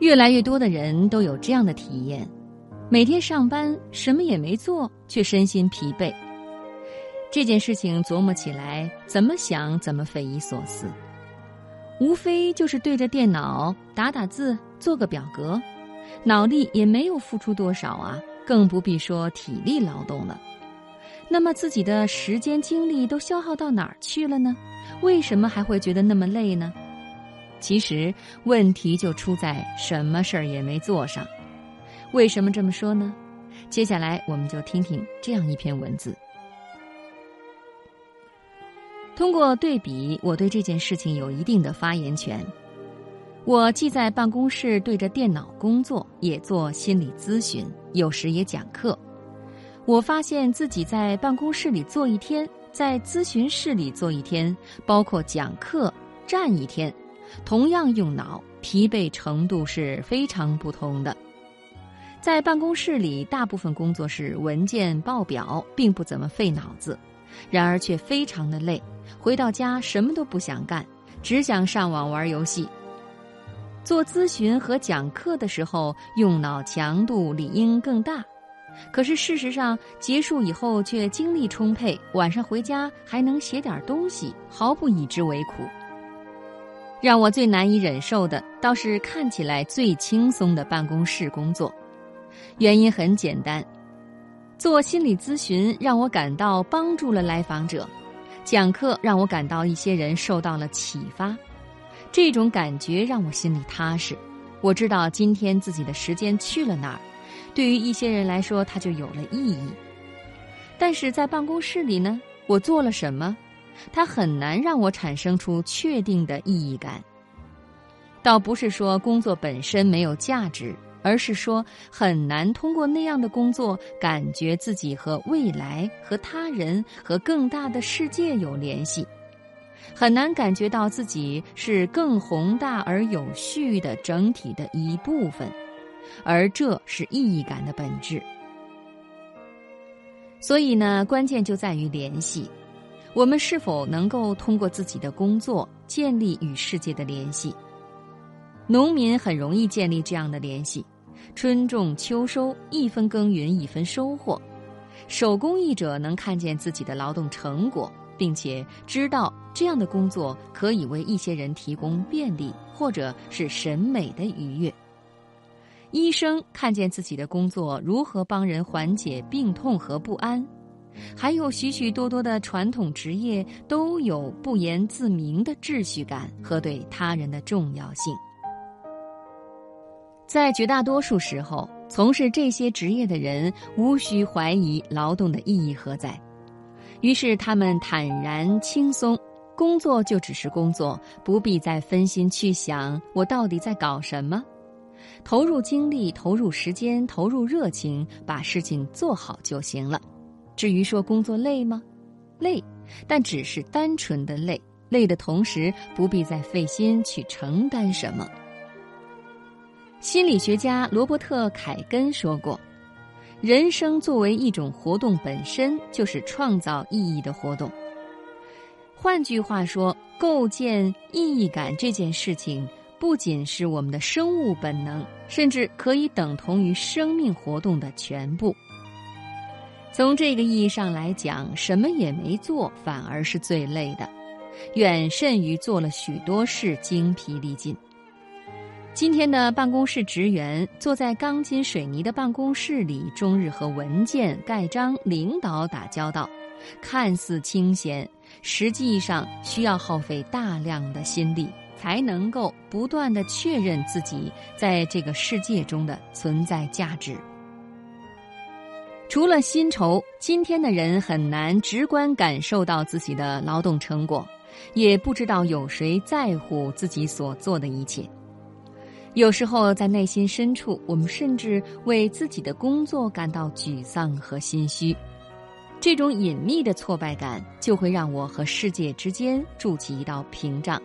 越来越多的人都有这样的体验：每天上班什么也没做，却身心疲惫。这件事情琢磨起来，怎么想怎么匪夷所思。无非就是对着电脑打打字、做个表格，脑力也没有付出多少啊，更不必说体力劳动了。那么自己的时间精力都消耗到哪儿去了呢？为什么还会觉得那么累呢？其实问题就出在什么事儿也没做上。为什么这么说呢？接下来我们就听听这样一篇文字。通过对比，我对这件事情有一定的发言权。我既在办公室对着电脑工作，也做心理咨询，有时也讲课。我发现自己在办公室里坐一天，在咨询室里坐一天，包括讲课站一天，同样用脑，疲惫程度是非常不同的。在办公室里，大部分工作是文件报表，并不怎么费脑子，然而却非常的累。回到家什么都不想干，只想上网玩游戏。做咨询和讲课的时候，用脑强度理应更大。可是事实上，结束以后却精力充沛，晚上回家还能写点东西，毫不以之为苦。让我最难以忍受的，倒是看起来最轻松的办公室工作。原因很简单，做心理咨询让我感到帮助了来访者，讲课让我感到一些人受到了启发，这种感觉让我心里踏实。我知道今天自己的时间去了哪儿。对于一些人来说，它就有了意义。但是在办公室里呢，我做了什么，它很难让我产生出确定的意义感。倒不是说工作本身没有价值，而是说很难通过那样的工作，感觉自己和未来、和他人、和更大的世界有联系，很难感觉到自己是更宏大而有序的整体的一部分。而这是意义感的本质。所以呢，关键就在于联系，我们是否能够通过自己的工作建立与世界的联系？农民很容易建立这样的联系，春种秋收，一分耕耘一分收获；手工艺者能看见自己的劳动成果，并且知道这样的工作可以为一些人提供便利，或者是审美的愉悦。医生看见自己的工作如何帮人缓解病痛和不安，还有许许多多的传统职业都有不言自明的秩序感和对他人的重要性。在绝大多数时候，从事这些职业的人无需怀疑劳动的意义何在，于是他们坦然轻松，工作就只是工作，不必再分心去想我到底在搞什么。投入精力，投入时间，投入热情，把事情做好就行了。至于说工作累吗？累，但只是单纯的累。累的同时，不必再费心去承担什么。心理学家罗伯特·凯根说过：“人生作为一种活动，本身就是创造意义的活动。”换句话说，构建意义感这件事情。不仅是我们的生物本能，甚至可以等同于生命活动的全部。从这个意义上来讲，什么也没做反而是最累的，远甚于做了许多事精疲力尽。今天的办公室职员坐在钢筋水泥的办公室里，终日和文件、盖章、领导打交道，看似清闲，实际上需要耗费大量的心力。才能够不断的确认自己在这个世界中的存在价值。除了薪酬，今天的人很难直观感受到自己的劳动成果，也不知道有谁在乎自己所做的一切。有时候在内心深处，我们甚至为自己的工作感到沮丧和心虚。这种隐秘的挫败感，就会让我和世界之间筑起一道屏障。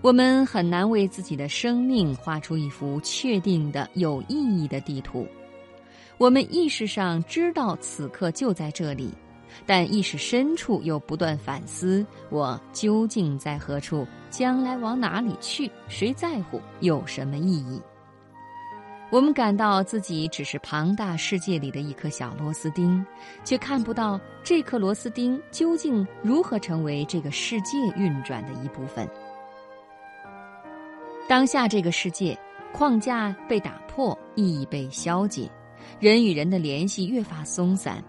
我们很难为自己的生命画出一幅确定的有意义的地图。我们意识上知道此刻就在这里，但意识深处又不断反思：我究竟在何处？将来往哪里去？谁在乎？有什么意义？我们感到自己只是庞大世界里的一颗小螺丝钉，却看不到这颗螺丝钉究竟如何成为这个世界运转的一部分。当下这个世界框架被打破，意义被消解，人与人的联系越发松散，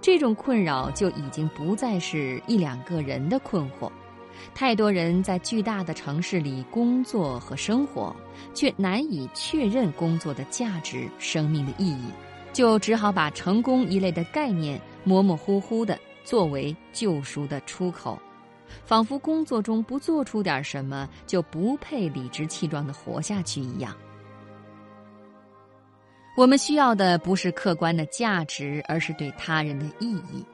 这种困扰就已经不再是一两个人的困惑。太多人在巨大的城市里工作和生活，却难以确认工作的价值、生命的意义，就只好把成功一类的概念模模糊糊的作为救赎的出口，仿佛工作中不做出点什么就不配理直气壮的活下去一样。我们需要的不是客观的价值，而是对他人的意义。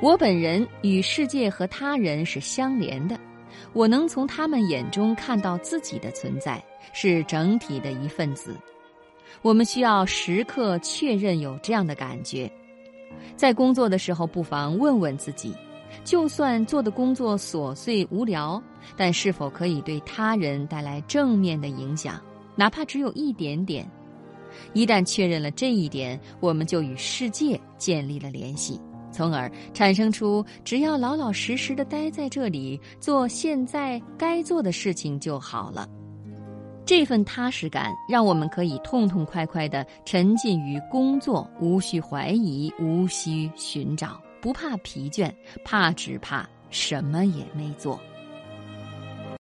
我本人与世界和他人是相连的，我能从他们眼中看到自己的存在，是整体的一份子。我们需要时刻确认有这样的感觉，在工作的时候，不妨问问自己：就算做的工作琐碎无聊，但是否可以对他人带来正面的影响，哪怕只有一点点？一旦确认了这一点，我们就与世界建立了联系。从而产生出，只要老老实实的待在这里，做现在该做的事情就好了。这份踏实感，让我们可以痛痛快快的沉浸于工作，无需怀疑，无需寻找，不怕疲倦，怕只怕什么也没做。